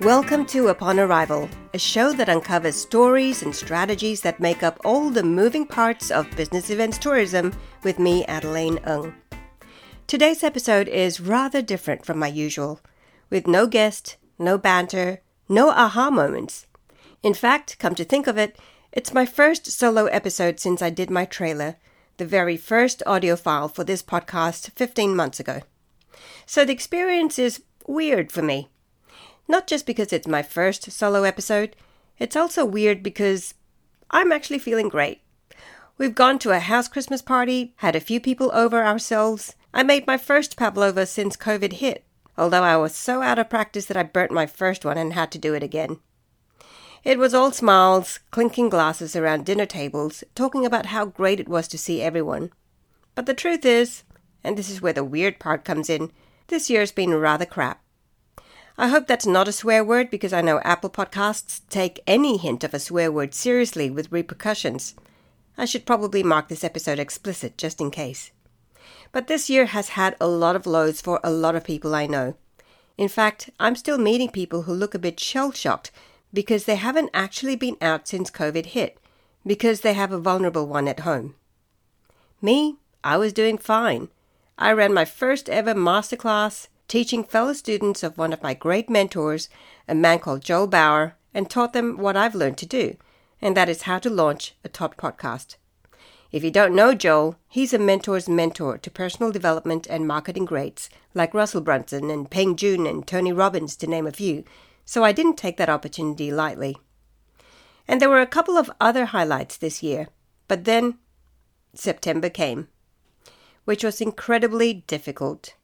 Welcome to Upon Arrival, a show that uncovers stories and strategies that make up all the moving parts of business events tourism with me, Adeline Ung. Today's episode is rather different from my usual, with no guest, no banter, no aha moments. In fact, come to think of it, it's my first solo episode since I did my trailer, the very first audio file for this podcast 15 months ago. So the experience is weird for me. Not just because it's my first solo episode, it's also weird because I'm actually feeling great. We've gone to a house Christmas party, had a few people over ourselves. I made my first pavlova since COVID hit, although I was so out of practice that I burnt my first one and had to do it again. It was all smiles, clinking glasses around dinner tables, talking about how great it was to see everyone. But the truth is, and this is where the weird part comes in, this year's been rather crap. I hope that's not a swear word because I know Apple Podcasts take any hint of a swear word seriously with repercussions. I should probably mark this episode explicit just in case. But this year has had a lot of lows for a lot of people I know. In fact, I'm still meeting people who look a bit shell shocked because they haven't actually been out since COVID hit, because they have a vulnerable one at home. Me, I was doing fine. I ran my first ever masterclass, teaching fellow students of one of my great mentors, a man called Joel Bauer, and taught them what I've learned to do, and that is how to launch a top podcast. If you don't know Joel, he's a mentor's mentor to personal development and marketing greats like Russell Brunson and Peng Joon and Tony Robbins, to name a few, so I didn't take that opportunity lightly. And there were a couple of other highlights this year, but then September came, which was incredibly difficult.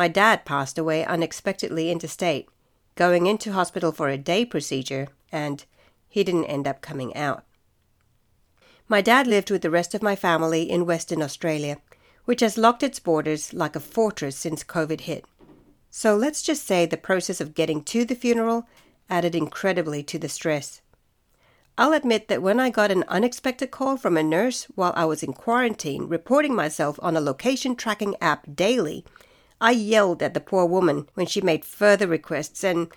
My dad passed away unexpectedly interstate, going into hospital for a day procedure, and he didn't end up coming out. My dad lived with the rest of my family in Western Australia, which has locked its borders like a fortress since COVID hit. So let's just say the process of getting to the funeral added incredibly to the stress. I'll admit that when I got an unexpected call from a nurse while I was in quarantine reporting myself on a location tracking app daily, I yelled at the poor woman when she made further requests, and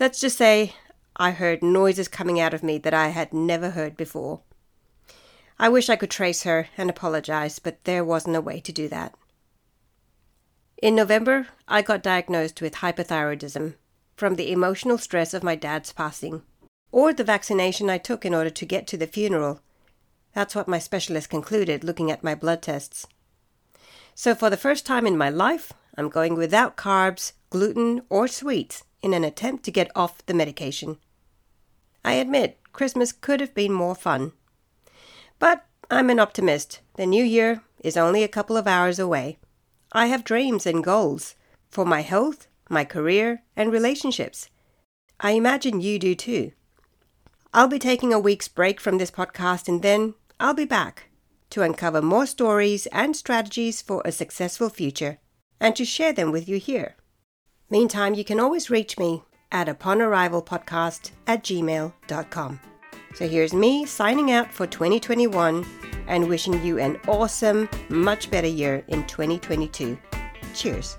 let's just say I heard noises coming out of me that I had never heard before. I wish I could trace her and apologize, but there wasn't a way to do that. In November, I got diagnosed with hypothyroidism from the emotional stress of my dad's passing, or the vaccination I took in order to get to the funeral. That's what my specialist concluded looking at my blood tests. So, for the first time in my life, I'm going without carbs, gluten, or sweets in an attempt to get off the medication. I admit, Christmas could have been more fun. But I'm an optimist. The new year is only a couple of hours away. I have dreams and goals for my health, my career, and relationships. I imagine you do too. I'll be taking a week's break from this podcast and then I'll be back to uncover more stories and strategies for a successful future and to share them with you here. Meantime, you can always reach me at uponarrivalpodcast at gmail.com. So here's me signing out for 2021 and wishing you an awesome, much better year in 2022. Cheers.